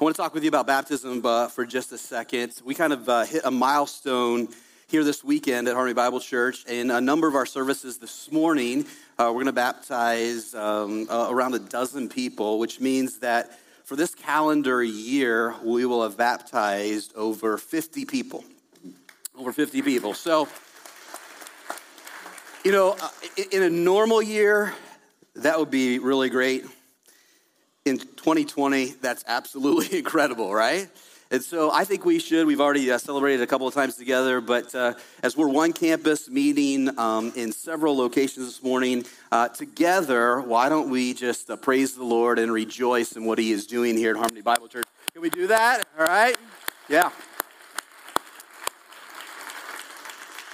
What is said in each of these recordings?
I want to talk with you about baptism uh, for just a second. We kind of uh, hit a milestone here this weekend at Harmony Bible Church. In a number of our services this morning, uh, we're going to baptize um, around a dozen people, which means that for this calendar year, we will have baptized over 50 people. Over 50 people. So, you know, uh, in a normal year, that would be really great in 2020, that's absolutely incredible, right? And so I think we should. We've already uh, celebrated a couple of times together, but uh, as we're one campus meeting um, in several locations this morning uh, together, why don't we just uh, praise the Lord and rejoice in what He is doing here at Harmony Bible Church? Can we do that? All right? Yeah.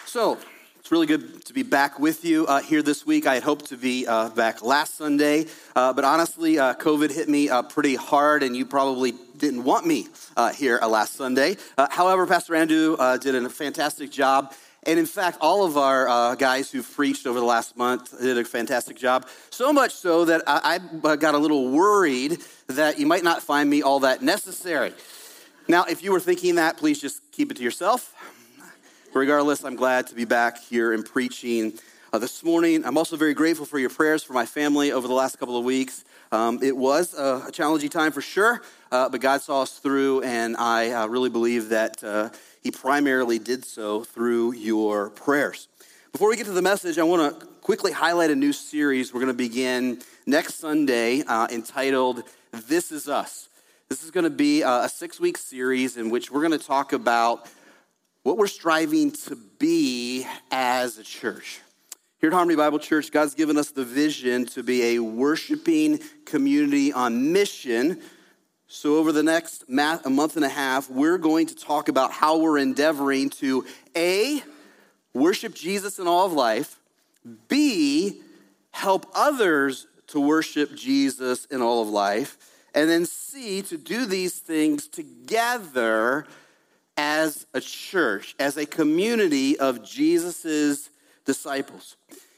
So, it's really good to be back with you uh, here this week. I had hoped to be uh, back last Sunday, uh, but honestly, uh, COVID hit me uh, pretty hard, and you probably didn't want me uh, here last Sunday. however, Pastor Andrew did a fantastic job. And in fact, all of our guys who've preached over the last month did a fantastic job. So much so that I, I got a little worried that you might not find me all that necessary. Now, if you were thinking that, please just keep it to yourself. Regardless, I'm glad to be back here and preaching uh, this morning. I'm also very grateful for your prayers for my family over the last couple of weeks. Um, it was a, a, challenging time for sure, uh, but God saw us through, and I uh, really believe that uh, He primarily did so through your prayers. Before we get to the message, I want to quickly highlight a new series we're going to begin next Sunday uh, entitled This Is Us. This is going to be uh, a six week series in which we're going to talk about what we're striving to be as a church. Here at Harmony Bible Church, God's given us the vision to be a worshiping community on mission. So, over the next a month and a half, we're going to talk about how we're endeavoring to A, worship Jesus in all of life, B, help others to worship Jesus in all of life, and then C, to do these things together as a church, as a community of Jesus's disciples.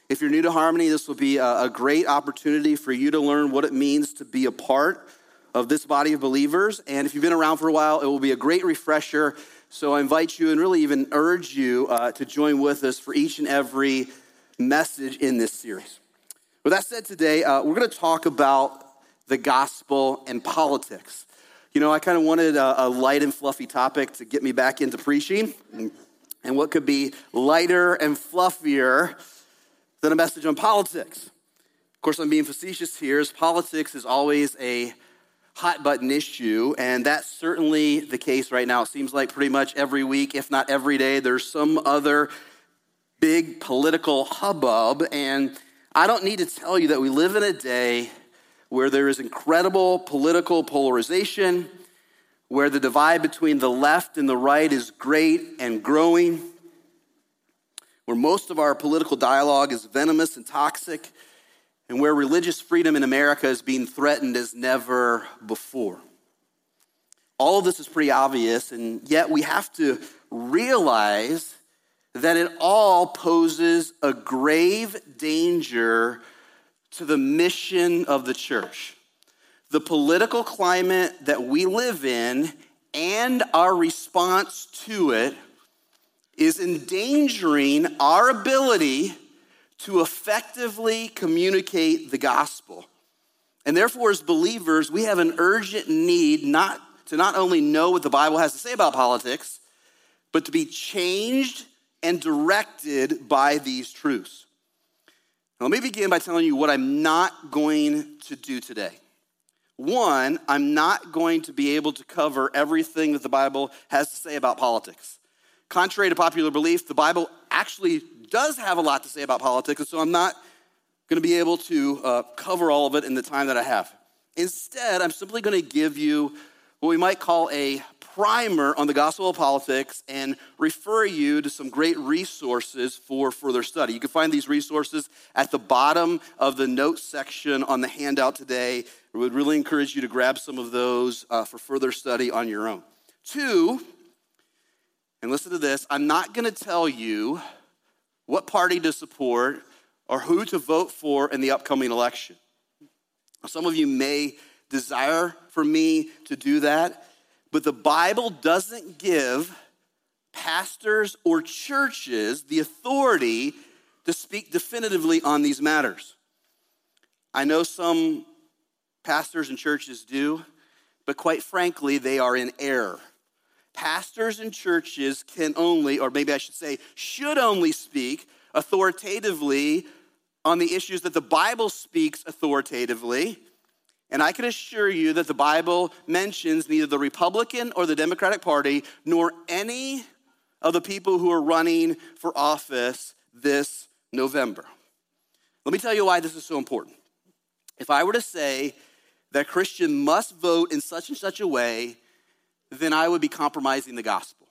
If you're new to Harmony, this will be a, great opportunity for you to learn what it means to be a part of this body of believers. And if you've been around for a while, it will be a great refresher. So I invite you and really even urge you uh, to join with us for each and every message in this series. With that said, today uh, we're going to talk about the gospel and politics. You know, I kind of wanted a, a, light and fluffy topic to get me back into preaching. And, and what could be lighter and fluffier than a message on politics? Of course, I'm being facetious here, as politics is always a hot button issue, and that's certainly the case right now. It seems like pretty much every week, if not every day, there's some other big political hubbub. And I don't need to tell you that we live in a day where there is incredible political polarization, where the divide between the left and the right is great and growing, where most of our political dialogue is venomous and toxic, and where religious freedom in America is being threatened as never before. All of this is pretty obvious, and yet we have to realize that it all poses a grave danger to the mission of the church. The political climate that we live in and our response to it is endangering our ability to effectively communicate the gospel. And therefore, as believers, we have an urgent need not to not only know what the Bible has to say about politics, but to be changed and directed by these truths. Now, let me begin by telling you what I'm not going to do today. One, I'm not going to be able to cover everything that the Bible has to say about politics. Contrary to popular belief, the Bible actually does have a lot to say about politics, and so I'm not going to be able to uh, cover all of it in the time that I have. Instead, I'm simply going to give you what we might call a primer on the gospel of politics and refer you to some great resources for further study. You can find these resources at the bottom of the notes section on the handout today. We would really encourage you to grab some of those uh, for further study on your own. Two, and listen to this I'm not going to tell you what party to support or who to vote for in the upcoming election. Some of you may desire for me to do that. But the Bible doesn't give pastors or churches the authority to speak definitively on these matters. I know some pastors and churches do, but quite frankly, they are in error. Pastors and churches can only, or maybe I should say, should only speak authoritatively on the issues that the Bible speaks authoritatively. And I can assure you that the Bible mentions neither the Republican or the Democratic Party nor any of the people who are running for office this November. Let me tell you why this is so important. If I were to say that Christian must vote in such and such a way, then I would be compromising the gospel.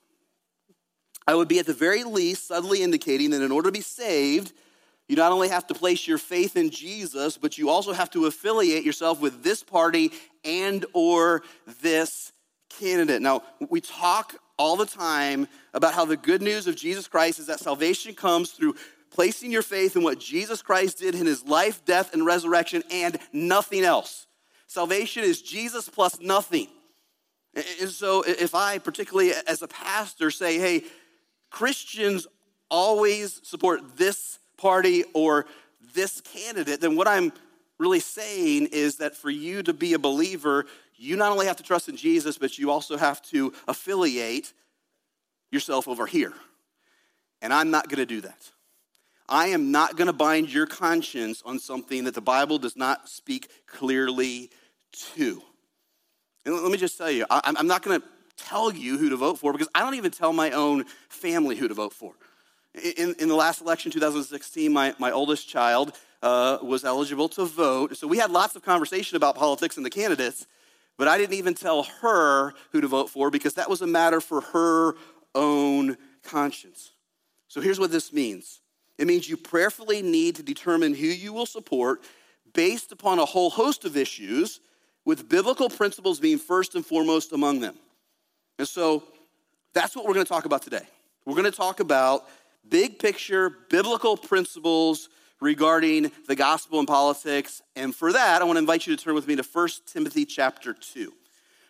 I would be at the very least subtly indicating that in order to be saved, you not only have to place your faith in Jesus, but you also have to affiliate yourself with this party and or this candidate. Now, we talk all the time about how the good news of Jesus Christ is that salvation comes through placing your faith in what Jesus Christ did in his life, death, and resurrection, and nothing else. Salvation is Jesus plus nothing. And so, if I, particularly as a pastor, say, hey, Christians always support this party or this candidate, then what I'm really saying is that for you to be a believer, you not only have to trust in Jesus, but you also have to affiliate yourself over here. And I'm not going to do that. I am not going to bind your conscience on something that the Bible does not speak clearly to. And let me just tell you, I'm not going to tell you who to vote for because I don't even tell my own family who to vote for. In, in the last election, 2016, my, my oldest child uh, was eligible to vote. So we had lots of conversation about politics and the candidates, but I didn't even tell her who to vote for because that was a matter for her own conscience. So here's what this means it means you prayerfully need to determine who you will support based upon a whole host of issues, with biblical principles being first and foremost among them. And so that's what we're going to talk about today. We're going to talk about big picture biblical principles regarding the gospel and politics. And for that, I want to invite you to turn with me to 1 Timothy chapter 2.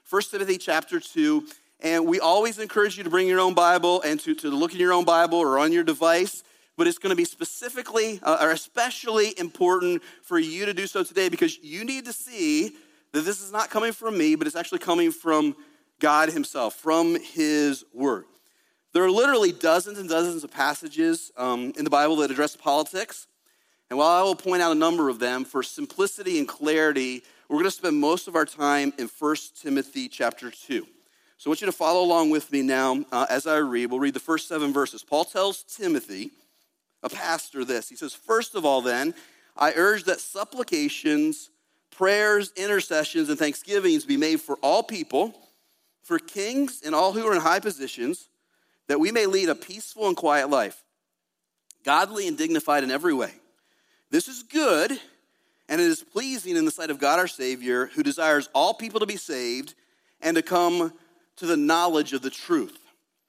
1 Timothy chapter 2. And we always encourage you to bring your own Bible and to, to look in your own Bible or on your device but it's going to be specifically uh, or especially important for you to do so today because you need to see that this is not coming from me, but it's actually coming from God Himself, from His Word. There are literally dozens and dozens of passages um, in the Bible that address politics. And while I will point out a number of them, for simplicity and clarity, we're going to spend most of our time in 1 Timothy chapter 2. So I want you to follow along with me now uh, as I read. We'll read the first seven verses. Paul tells Timothy, a pastor this. He says, First of all, then, I urge that supplications, prayers, intercessions, and thanksgivings be made for all people, for kings and all who are in high positions, that we may lead a peaceful and quiet life, godly and dignified in every way. This is good, and it is pleasing in the sight of God our Savior, who desires all people to be saved and to come to the knowledge of the truth.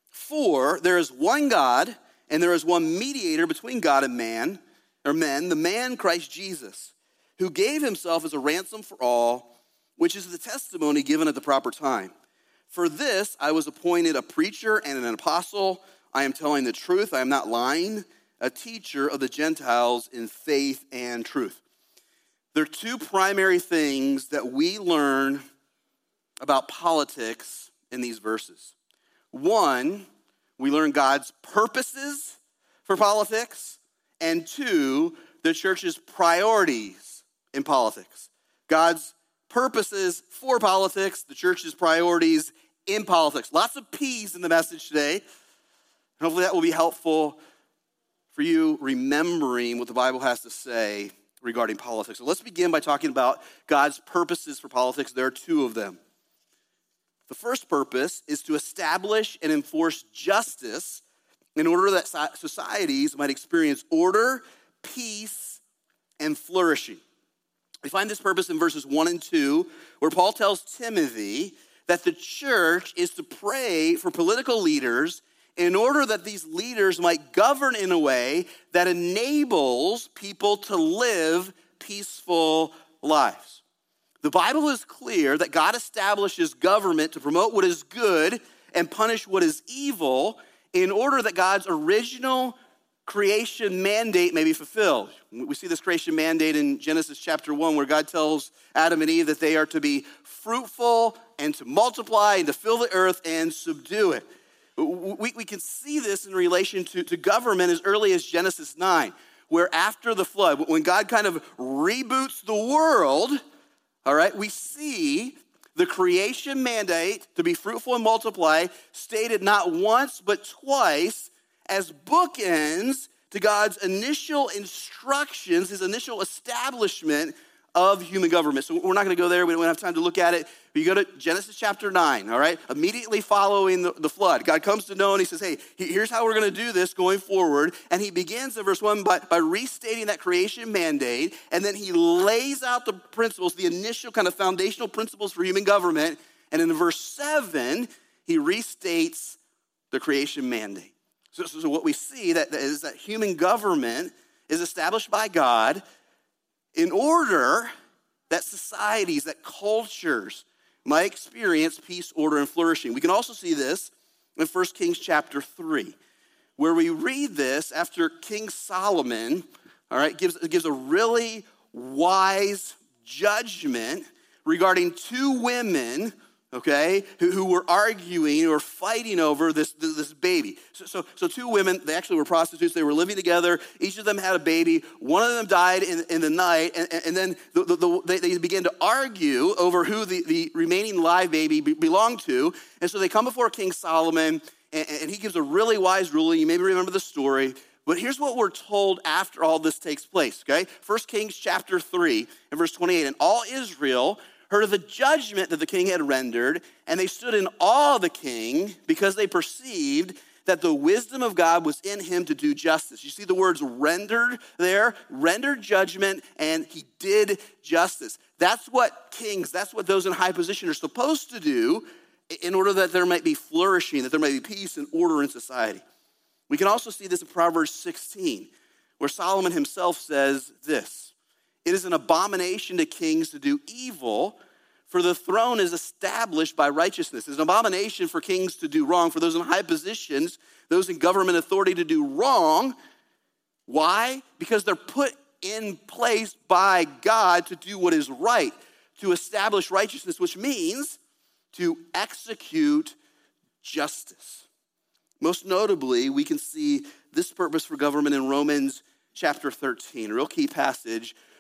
For there is one God and there is one mediator between God and man, or men, the man Christ Jesus, who gave himself as a ransom for all, which is the testimony given at the proper time. For this I was appointed a preacher and an apostle. I am telling the truth, I am not lying, a teacher of the Gentiles in faith and truth. There are two primary things that we learn about politics in these verses. One, we learn God's purposes for politics, and two, the church's priorities in politics. God's purposes for politics, the church's priorities in politics. Lots of P's in the message today. And Hopefully, that will be helpful for you remembering what the Bible has to say regarding politics. So let's begin by talking about God's purposes for politics. There are two of them. The first purpose is to establish and enforce justice in order that societies might experience order, peace, and flourishing. We find this purpose in verses 1 and 2, where Paul tells Timothy that the church is to pray for political leaders in order that these leaders might govern in a way that enables people to live peaceful lives. The Bible is clear that God establishes government to promote what is good and punish what is evil in order that God's original creation mandate may be fulfilled. We see this creation mandate in Genesis chapter 1, where God tells Adam and Eve that they are to be fruitful and to multiply and to fill the earth and subdue it. We, we can see this in relation to, to government as early as Genesis 9, where after the flood, when God kind of reboots the world, all right, we see the creation mandate to be fruitful and multiply stated not once but twice as bookends to God's initial instructions, his initial establishment of human government. So we're not going to go there. We don't have time to look at it. But you go to Genesis chapter 9, all right? Immediately following the, the flood, God comes to Noah and he says, Hey, here's how we're going to do this going forward. And he begins in verse 1 by, by restating that creation mandate. And then he lays out the principles, the initial kind of foundational principles for human government. And in verse 7, he restates the creation mandate. So, so what we see that, that is that human government is established by God in order that societies, that cultures might experience peace, order, and flourishing. We can also see this in 1 Kings chapter 3, where we read this after King Solomon, all right, gives, gives a really wise judgment regarding two women okay, who, who were arguing or fighting over this, this baby. So, so, so, two women, they actually were prostitutes, they were living together. Each of them had a baby. One of them died in, in the night, and, and then the, the, the, they, they began to argue over who the, the remaining live baby be, belonged to. And so they come before King Solomon, and, and he gives a really wise ruling. You maybe remember the story. But here's what we're told after all this takes place, okay? First Kings chapter 3 and verse 28. And all Israel heard of the judgment that the king had rendered, and they stood in awe of the king because they perceived that the wisdom of God was in him to do justice. You see the words rendered there, rendered judgment, and he did justice. That's what kings, that's what those in high position are supposed to do in order that there might be flourishing, that there might be peace and order in society. We can also see this in Proverbs 16, where Solomon himself says this it is an abomination to kings to do evil, for the throne is established by righteousness. It's an abomination for kings to do wrong, for those in high positions, those in government authority to do wrong. Why? Because they're put in place by God to do what is right, to establish righteousness, which means to execute justice. Most notably, we can see this purpose for government in Romans chapter 13, a real key passage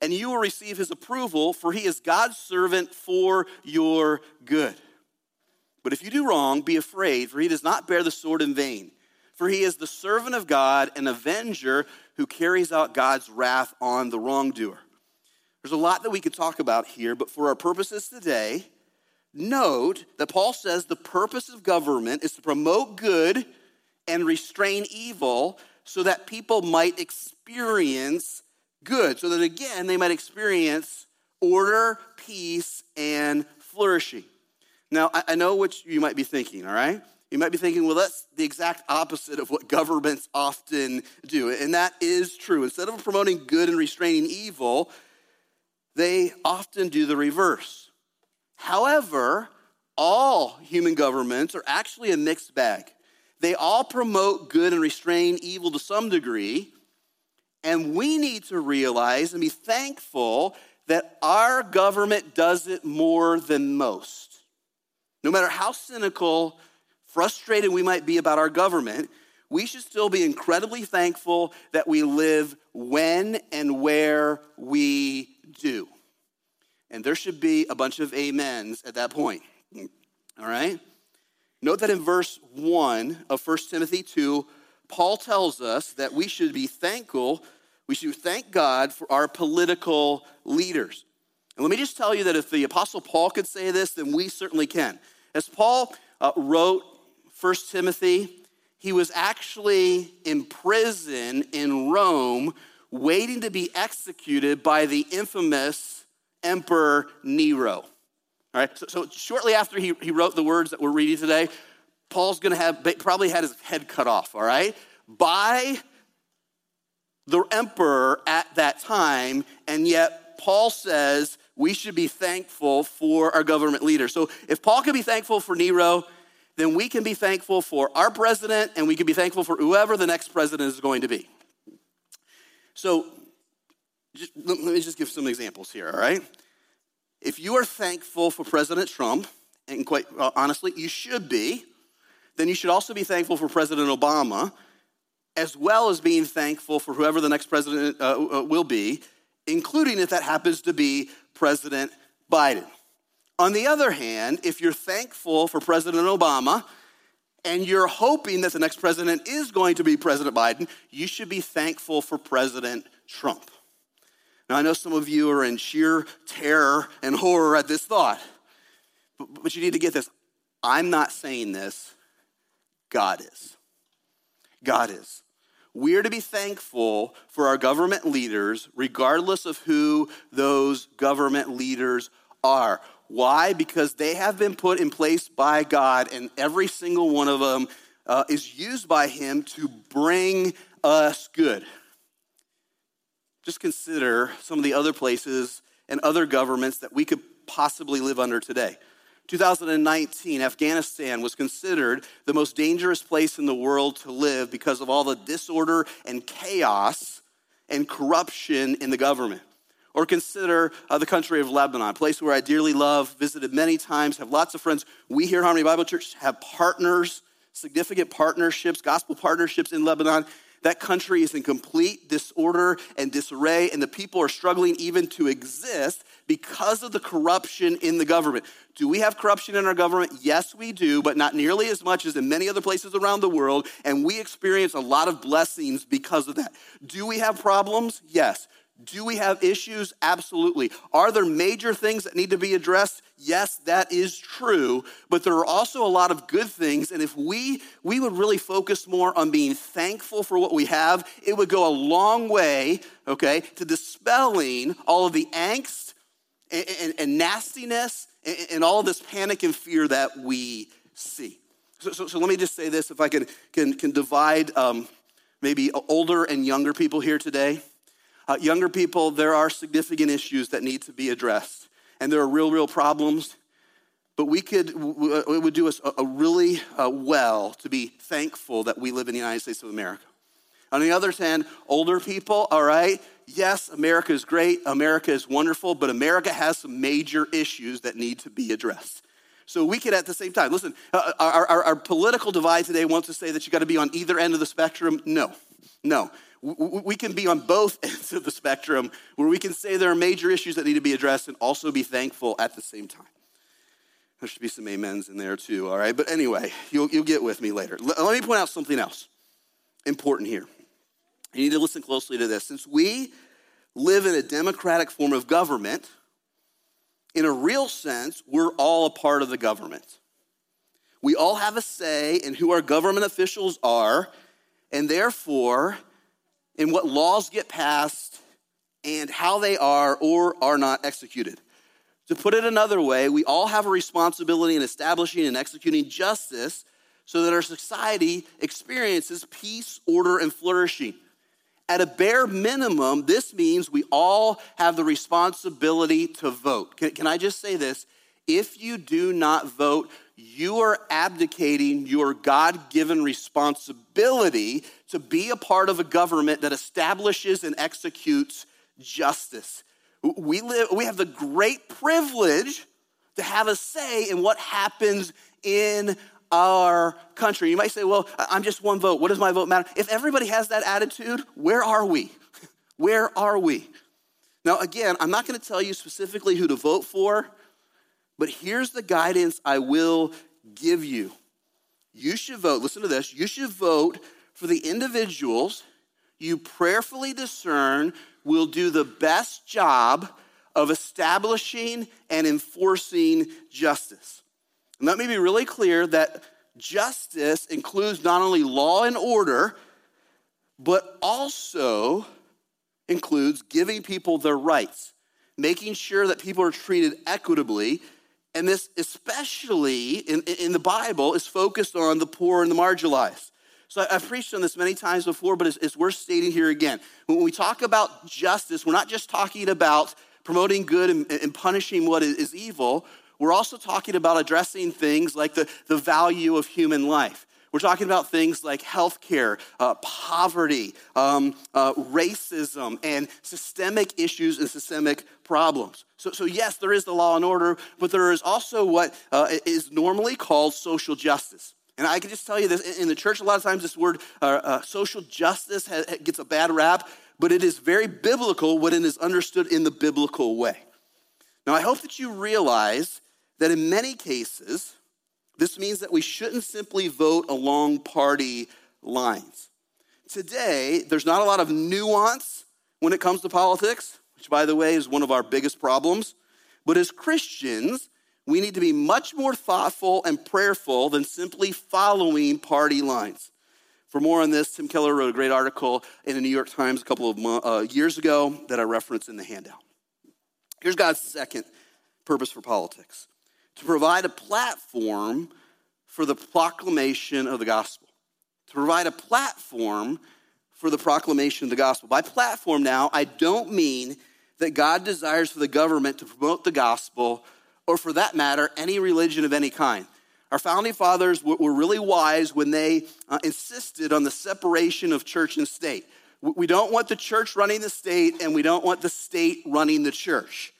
and you will receive his approval, for he is God's servant for your good. But if you do wrong, be afraid, for he does not bear the sword in vain. For he is the servant of God, an avenger who carries out God's wrath on the wrongdoer. There's a lot that we could talk about here, but for our purposes today, note that Paul says the purpose of government is to promote good and restrain evil so that people might experience good, so that again they might experience order, peace, and flourishing. Now, I know what you might be thinking, all right? You might be thinking, well, that's the exact opposite of what governments often do. And that is true. Instead of promoting good and restraining evil, they often do the reverse. However, all human governments are actually a mixed bag. They all promote good and restrain evil to some degree, and we need to realize and be thankful that our government does it more than most. No matter how cynical, frustrated we might be about our government, we should still be incredibly thankful that we live when and where we do. And there should be a bunch of amens at that point. All right? Note that in verse 1 of 1 Timothy 2, Paul tells us that we should be thankful, we should thank God for our political leaders. And let me just tell you that if the Apostle Paul could say this, then we certainly can. As Paul uh, wrote 1 Timothy, he was actually in prison in Rome waiting to be executed by the infamous Emperor Nero. All right, so, so shortly after he, he wrote the words that we're reading today, Paul's gonna have probably had his head cut off, all right, by the emperor at that time, and yet Paul says we should be thankful for our government leader. So if Paul can be thankful for Nero, then we can be thankful for our president and we can be thankful for whoever the next president is going to be. So just, let me just give some examples here, all right? If you are thankful for President Trump, and quite uh, honestly, you should be, then you should also be thankful for President Obama, as well as being thankful for whoever the next president uh, uh will be, including if that happens to be President Biden. On the other hand, if you're thankful for President Obama and you're hoping that the next president is going to be President Biden, you should be thankful for President Trump. Now, I know some of you are in sheer terror and horror at this thought, but, but you need to get this. I'm not saying this, God is. God is. We're to be thankful for our government leaders, regardless of who those government leaders are. Why? Because they have been put in place by God, and every single one of them uh, is used by Him to bring us good. Just consider some of the other places and other governments that we could possibly live under today. 2019, Afghanistan was considered the most dangerous place in the world to live because of all the disorder and chaos and corruption in the government. Or consider uh, the country of Lebanon, a place where I dearly love, visited many times, have lots of friends. We here at Harmony Bible Church have partners, significant partnerships, gospel partnerships in Lebanon. That country is in complete disorder and disarray, and the people are struggling even to exist because of the corruption in the government. Do we have corruption in our government? Yes, we do, but not nearly as much as in many other places around the world, and we experience a lot of blessings because of that. Do we have problems? Yes. Do we have issues? Absolutely. Are there major things that need to be addressed? Yes, that is true, but there are also a lot of good things and if we we would really focus more on being thankful for what we have, it would go a long way, okay, to dispelling all of the angst and, and, and nastiness and, and, all this panic and fear that we see. So, so, so let me just say this if I can, can, can divide um, maybe older and younger people here today. Uh, younger people, there are significant issues that need to be addressed, and there are real, real problems. But we could, it would do us a, really uh, well to be thankful that we live in the United States of America. On the other hand, older people, all right, yes, America is great, America is wonderful, but America has some major issues that need to be addressed. So we could at the same time, listen, uh, our, our, our political divide today wants to say that you got to be on either end of the spectrum. No, no we can be on both ends of the spectrum where we can say there are major issues that need to be addressed and also be thankful at the same time. There should be some amens in there too, all right? But anyway, you'll, you'll get with me later. Let, let me point out something else important here. You need to listen closely to this. Since we live in a democratic form of government, in a real sense, we're all a part of the government. We all have a say in who our government officials are, and therefore, in what laws get passed and how they are or are not executed. To put it another way, we all have a responsibility in establishing and executing justice so that our society experiences peace, order, and flourishing. At a bare minimum, this means we all have the responsibility to vote. Can, can I just say this? If you do not vote, you are abdicating your God given responsibility to be a part of a government that establishes and executes justice. We, live, we have the great privilege to have a say in what happens in our country. You might say, well, I'm just one vote. What does my vote matter? If everybody has that attitude, where are we? where are we? Now, again, I'm not going to tell you specifically who to vote for. But here's the guidance I will give you. You should vote, listen to this, you should vote for the individuals you prayerfully discern will do the best job of establishing and enforcing justice. And let me be really clear that justice includes not only law and order, but also includes giving people their rights, making sure that people are treated equitably. And this, especially in, in the Bible, is focused on the poor and the marginalized. So I've preached on this many times before, but it's, it's worth stating here again. When we talk about justice, we're not just talking about promoting good and, and punishing what is evil. We're also talking about addressing things like the, the value of human life. We're talking about things like healthcare, uh, poverty, um, uh, racism, and systemic issues and systemic problems. So, so, yes, there is the law and order, but there is also what uh, is normally called social justice. And I can just tell you this in the church, a lot of times this word uh, uh, social justice gets a bad rap, but it is very biblical when it is understood in the biblical way. Now, I hope that you realize that in many cases, this means that we shouldn't simply vote along party lines. Today, there's not a lot of nuance when it comes to politics, which, by the way, is one of our biggest problems. But as Christians, we need to be much more thoughtful and prayerful than simply following party lines. For more on this, Tim Keller wrote a great article in the New York Times a couple of uh, years ago that I reference in the handout. Here's God's second purpose for politics to provide a platform for the proclamation of the gospel. To provide a platform for the proclamation of the gospel. By platform now, I don't mean that God desires for the government to promote the gospel or for that matter, any religion of any kind. Our founding fathers were really wise when they uh, insisted on the separation of church and state. We don't want the church running the state, and we don't want the state running the church.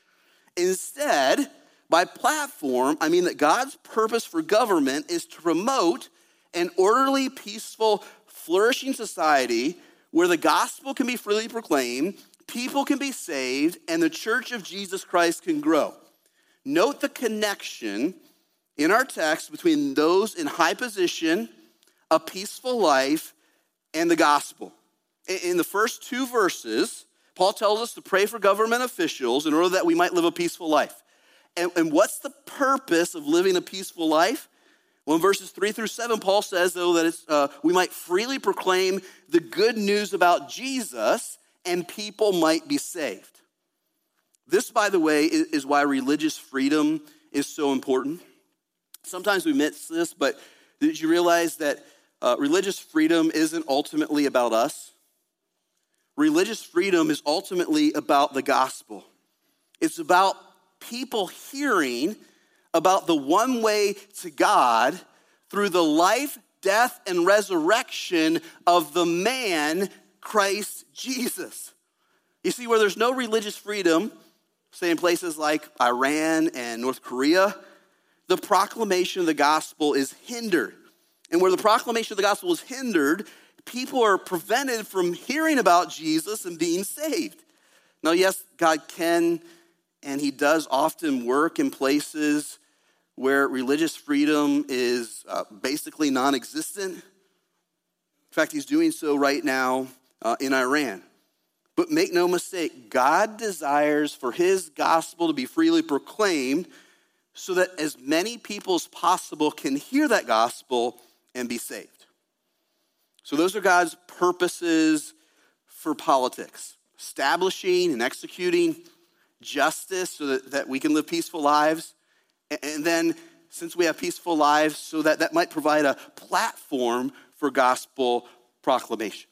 Instead, by platform, I mean that God's purpose for government is to promote an orderly, peaceful, flourishing society where the gospel can be freely proclaimed, people can be saved, and the church of Jesus Christ can grow. Note the connection in our text between those in high position, a peaceful life, and the gospel. In the first two verses, Paul tells us to pray for government officials in order that we might live a peaceful life. And, and what's the purpose of living a peaceful life? Well, in verses three through seven, Paul says, though, that uh, we might freely proclaim the good news about Jesus and people might be saved. This, by the way, is why religious freedom is so important. Sometimes we miss this, but did you realize that uh, religious freedom isn't ultimately about us? Religious freedom is ultimately about the gospel. It's about people hearing about the one way to God through the life, death, and resurrection of the man, Christ Jesus. You see, where there's no religious freedom, say in places like Iran and North Korea, the proclamation of the gospel is hindered. And where the proclamation of the gospel is hindered, people are prevented from hearing about Jesus and being saved. Now, yes, God can and He does often work in places where religious freedom is uh, basically non existent. In fact, He's doing so right now uh, in Iran. But make no mistake, God desires for his gospel to be freely proclaimed so that as many people as possible can hear that gospel and be saved. So, those are God's purposes for politics establishing and executing justice so that, that we can live peaceful lives. And then, since we have peaceful lives, so that that might provide a platform for gospel proclamation.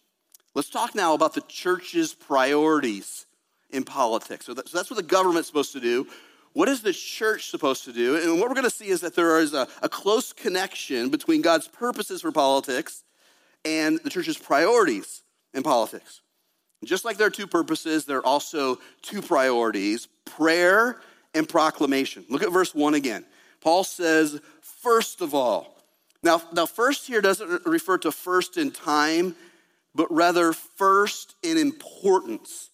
Let's talk now about the church's priorities in politics. So, that's what the government's supposed to do. What is the church supposed to do? And what we're going to see is that there is a, a close connection between God's purposes for politics and the church's priorities in politics. Just like there are two purposes, there are also two priorities prayer and proclamation. Look at verse 1 again. Paul says, first of all. Now, now first here doesn't refer to first in time, but rather first in importance.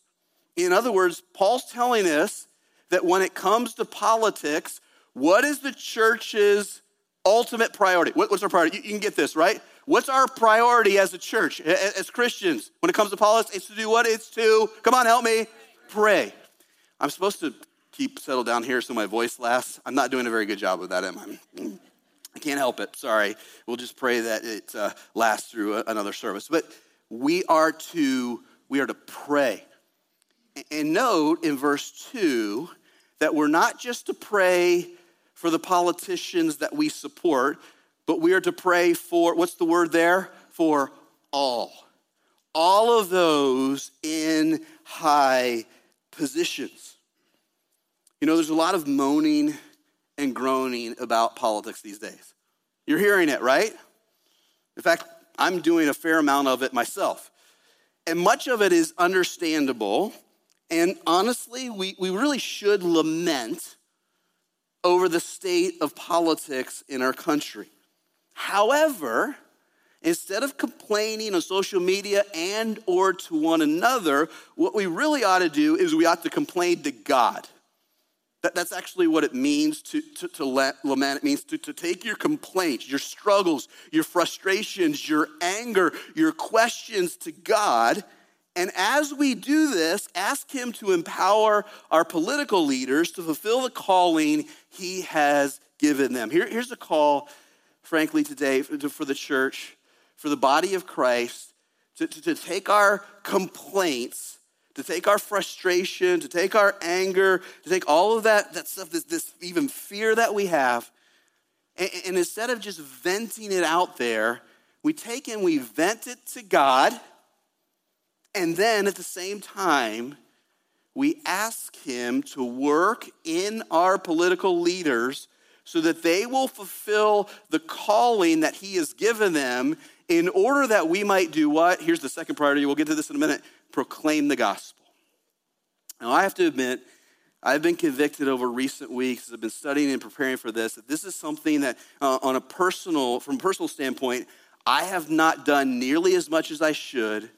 In other words, Paul's telling us that when it comes to politics, what is the church's ultimate priority? What's our priority? You can get this, right? What's our priority as a church, as Christians, when it comes to politics? It's to do what? It's to, come on, help me, pray. I'm supposed to keep settled down here so my voice lasts. I'm not doing a very good job of that, am I? I can't help it. Sorry. We'll just pray that it uh, lasts through a, another service. But we are to we are to pray. And note in verse 2 that we're not just to pray for the politicians that we support, but we are to pray for what's the word there? For all. All of those in high positions. You know, there's a lot of moaning and groaning about politics these days. You're hearing it, right? In fact, I'm doing a fair amount of it myself. And much of it is understandable. And honestly, we, we really should lament over the state of politics in our country. However, instead of complaining on social media and or to one another, what we really ought to do is we ought to complain to God. That, that's actually what it means to, to, to lament. It means to, to take your complaints, your struggles, your frustrations, your anger, your questions to God. And as we do this, ask Him to empower our political leaders to fulfill the calling He has given them. Here, here's a call, frankly, today for, the church, for the body of Christ, to, to, to take our complaints to take our frustration, to take our anger, to take all of that, that stuff, this, this even fear that we have, and, and instead of just venting it out there, we take and we vent it to God, and then at the same time, we ask Him to work in our political leaders so that they will fulfill the calling that He has given them in order that we might do what? Here's the second priority. We'll get to this in a minute proclaim the gospel. Now, I have to admit, I've been convicted over recent weeks as I've been studying and preparing for this that this is something that, uh, on a personal, from a personal standpoint, I have not done nearly as much as I should,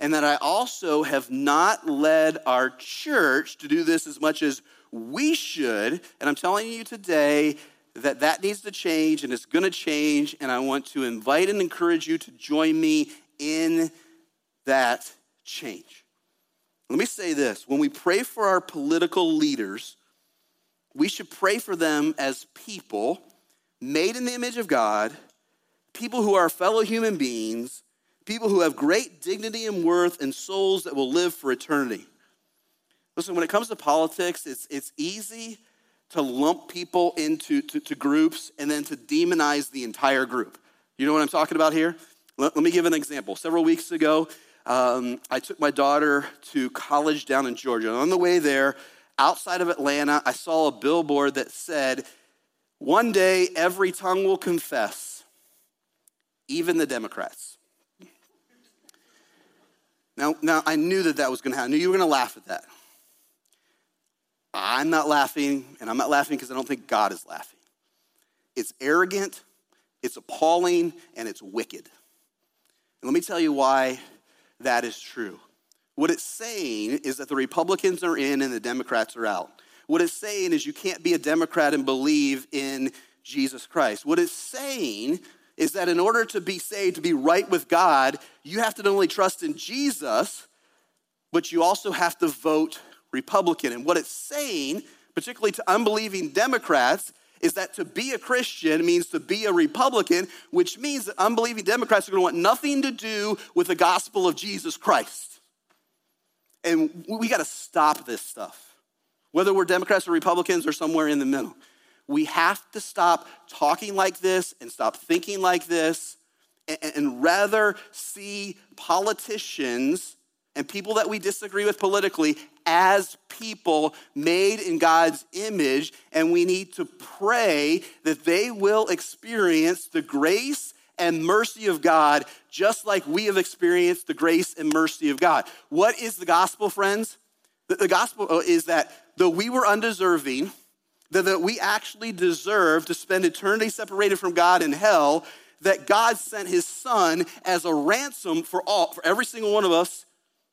and that I also have not led our church to do this as much as we should. And I'm telling you today that that needs to change, and it's going to change. And I want to invite and encourage you to join me in that change. Let me say this when we pray for our political leaders, we should pray for them as people made in the image of God, people who are fellow human beings, people who have great dignity and worth, and souls that will live for eternity. Listen, when it comes to politics, it's, it's easy to lump people into to, to groups and then to demonize the entire group. You know what I'm talking about here? Let, let me give an example. Several weeks ago, um, I took my daughter to college down in Georgia. And on the way there, outside of Atlanta, I saw a billboard that said, One day every tongue will confess, even the Democrats. Now, now I knew that that was going to happen. I knew you were going to laugh at that. I'm not laughing, and I'm not laughing because I don't think God is laughing. It's arrogant, it's appalling, and it's wicked. And let me tell you why that is true. What it's saying is that the Republicans are in and the Democrats are out. What it's saying is you can't be a Democrat and believe in Jesus Christ. What it's saying is that in order to be saved, to be right with God, you have to not only trust in Jesus, but you also have to vote Republican. And what it's saying, particularly to unbelieving Democrats, is that to be a Christian means to be a Republican, which means that unbelieving Democrats are going to want nothing to do with the gospel of Jesus Christ. And we got to stop this stuff, whether we're Democrats or Republicans or somewhere in the middle. We have to stop talking like this and stop thinking like this and, rather see politicians and people that we disagree with politically as people made in God's image, and we need to pray that they will experience the grace and mercy of God just like we have experienced the grace and mercy of God. What is the gospel, friends? The, gospel uh, is that though we were undeserving, that we actually deserve to spend eternity separated from God in hell, that God sent his son as a ransom for all, for every single one of us,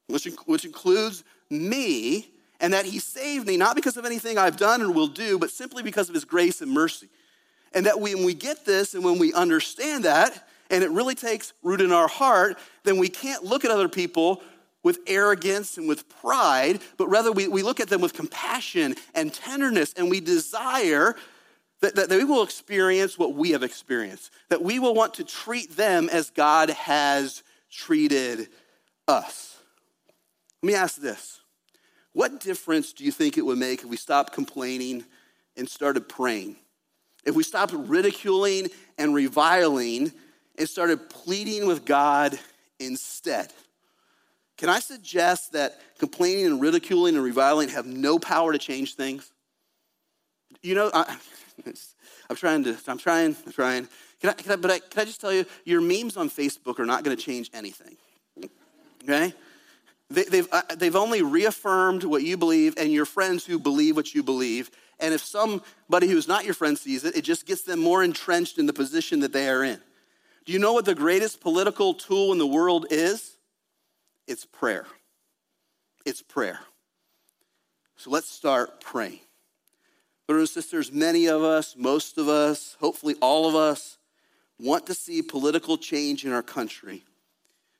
which, which includes me and that he saved me not because of anything I've done or will do, but simply because of his grace and mercy. And that when we get this and when we understand that, and it really takes root in our heart, then we can't look at other people with arrogance and with pride, but rather we, we look at them with compassion and tenderness, and we desire that, that we will experience what we have experienced, that we will want to treat them as God has treated us. Let me ask this What difference do you think it would make if we stopped complaining and started praying? If we stopped ridiculing and reviling and started pleading with God instead? Can I suggest that complaining and ridiculing and reviling have no power to change things? You know, I, am trying to, I'm trying, I'm trying. Can I, can I, but I, can I just tell you, your memes on Facebook are not going to change anything. Okay? They, they've, uh, they've only reaffirmed what you believe and your friends who believe what you believe. And if somebody who's not your friend sees it, it just gets them more entrenched in the position that they are in. Do you know what the greatest political tool in the world is? It's prayer. It's prayer. So let's start praying. Brothers and sisters, many of us, most of us, hopefully all of us, want to see political change in our country.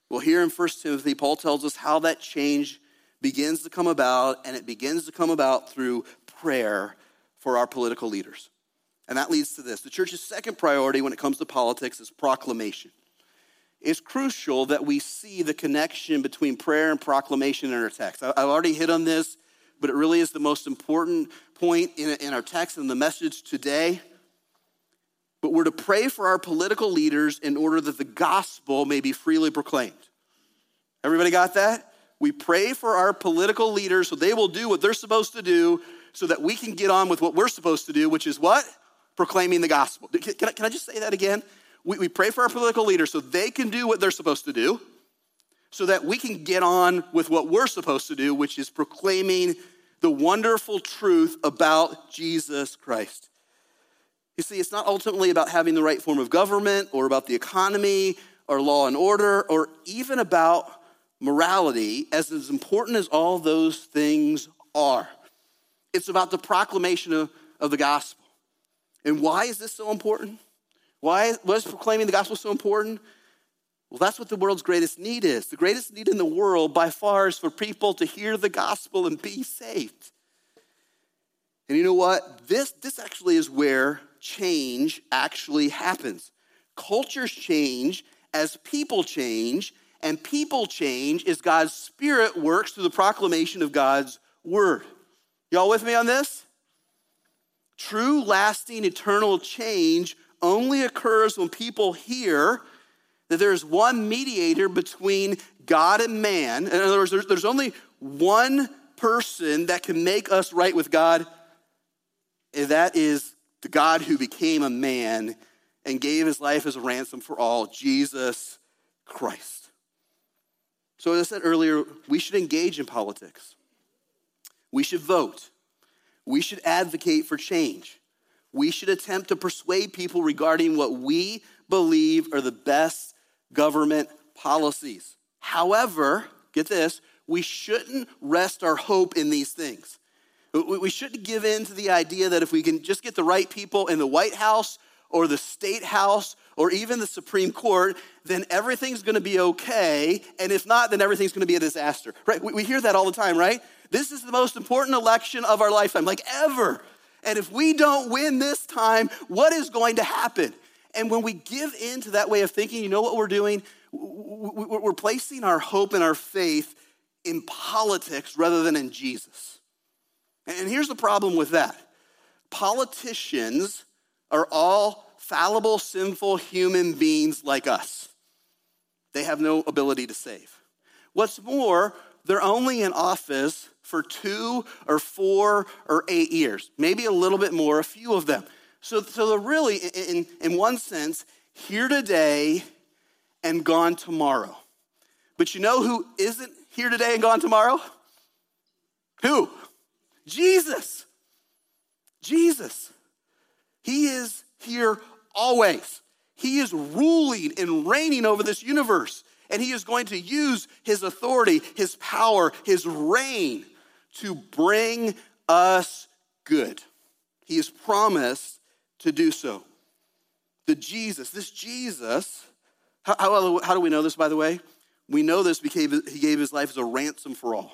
Well, here in 1 Timothy, Paul tells us how that change begins to come about, and it begins to come about through prayer for our political leaders. And that leads to this the church's second priority when it comes to politics is proclamation. It's crucial that we see the connection between prayer and proclamation in our text. I've already hit on this, but it really is the most important point in, our text and the message today. But we're to pray for our political leaders in order that the gospel may be freely proclaimed. Everybody got that? We pray for our political leaders so they will do what they're supposed to do so that we can get on with what we're supposed to do, which is what? Proclaiming the gospel. Can I, just say that again? We, we pray for our political leaders so they can do what they're supposed to do, so that we can get on with what we're supposed to do, which is proclaiming the wonderful truth about Jesus Christ. You see, it's not ultimately about having the right form of government or about the economy or law and order or even about morality, as as important as all those things are. It's about the proclamation of, of the gospel. And why is this so important? Why was proclaiming the gospel so important? Well, that's what the world's greatest need is. The greatest need in the world by far is for people to hear the gospel and be saved. And you know what? This, this actually is where change actually happens. Cultures change as people change, and people change as God's Spirit works through the proclamation of God's word. Y'all with me on this? True, lasting, eternal change only occurs when people hear that there's one mediator between God and man. In other words, there's, there's only one person that can make us right with God, and that is the God who became a man and gave his life as a ransom for all, Jesus Christ. So, as I said earlier, we should engage in politics. We should vote. We should advocate for change. We should attempt to persuade people regarding what we believe are the best government policies. However, get this, we shouldn't rest our hope in these things. We shouldn't give in to the idea that if we can just get the right people in the White House or the State House or even the Supreme Court, then everything's gonna be okay. And if not, then everything's gonna be a disaster, right? We hear that all the time, right? This is the most important election of our lifetime, like ever. And if we don't win this time, what is going to happen? And when we give in to that way of thinking, you know what we're doing? We're placing our hope and our faith in politics rather than in Jesus. And here's the problem with that politicians are all fallible, sinful human beings like us. They have no ability to save. What's more, they're only in office for two or four or eight years, maybe a little bit more, a few of them. So, so they're really, in, in one sense, here today and gone tomorrow. But you know who isn't here today and gone tomorrow? Who? Jesus. Jesus. He is here always. He is ruling and reigning over this universe. And he is going to use his authority, his power, his reign to bring us good. He has promised to do so. The Jesus, this Jesus, how, how, how do we know this, by the way? We know this because he gave his life as a ransom for all,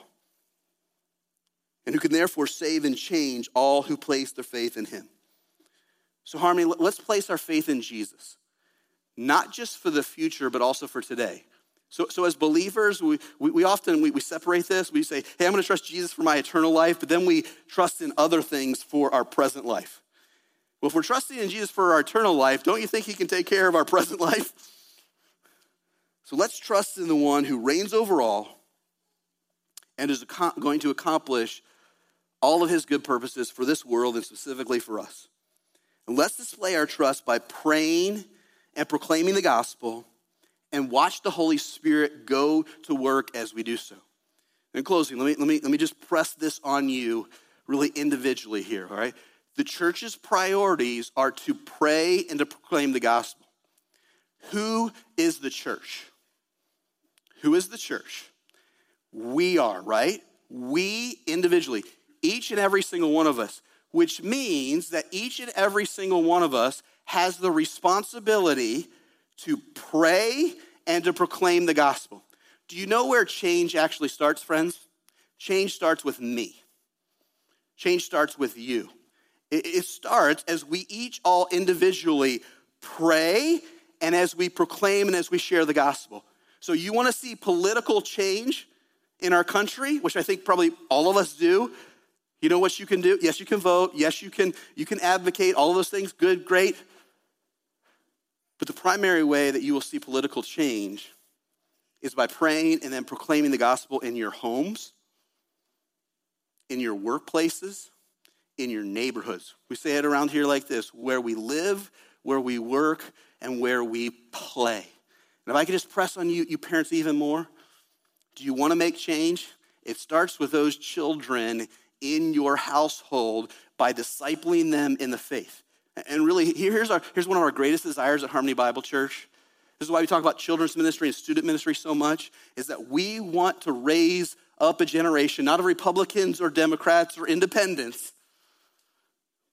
and who can therefore save and change all who place their faith in him. So, Harmony, let's place our faith in Jesus, not just for the future, but also for today. So, so as believers, we, we, we often we, we separate this. We say, hey, I'm going to trust Jesus for my eternal life, but then we trust in other things for our present life. Well, if we're trusting in Jesus for our eternal life, don't you think he can take care of our present life? So let's trust in the one who reigns over all and is going to accomplish all of his good purposes for this world and specifically for us. And let's display our trust by praying and proclaiming the gospel and watch the Holy Spirit go to work as we do so. In closing, let me, let me, let me just press this on you really individually here, all right? The church's priorities are to pray and to proclaim the gospel. Who is the church? Who is the church? We are, right? We individually, each and every single one of us which means that each and every single one of us has the responsibility to pray and to proclaim the gospel. Do you know where change actually starts, friends? Change starts with me. Change starts with you. It, starts as we each all individually pray and as we proclaim and as we share the gospel. So, you want to see political change in our country, which I think probably all of us do. You know what you can do? Yes, you can vote. Yes, you can you can advocate all those things. Good, great. But the primary way that you will see political change is by praying and then proclaiming the gospel in your homes, in your workplaces, in your neighborhoods. We say it around here like this where we live, where we work, and where we play. And if I could just press on you, you parents, even more, do you want to make change? It starts with those children in your household by discipling them in the faith. And really, here's, our, here's one of our greatest desires at Harmony Bible Church. This is why we talk about children's ministry and student ministry so much, is that we want to raise up a generation, not of Republicans or Democrats or independents,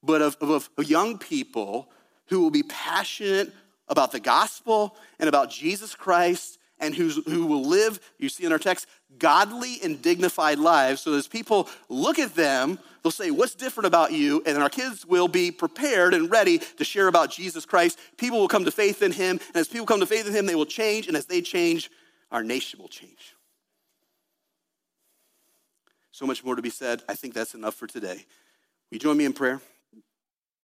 but of, of, of young people who will be passionate about the gospel and about Jesus Christ and who will live, you see in our text, godly and dignified lives. So as people look at them, they'll say, What's different about you? And our kids will be prepared and ready to share about Jesus Christ. People will come to faith in him. And as people come to faith in him, they will change. And as they change, our nation will change. So much more to be said. I think that's enough for today. Will you join me in prayer?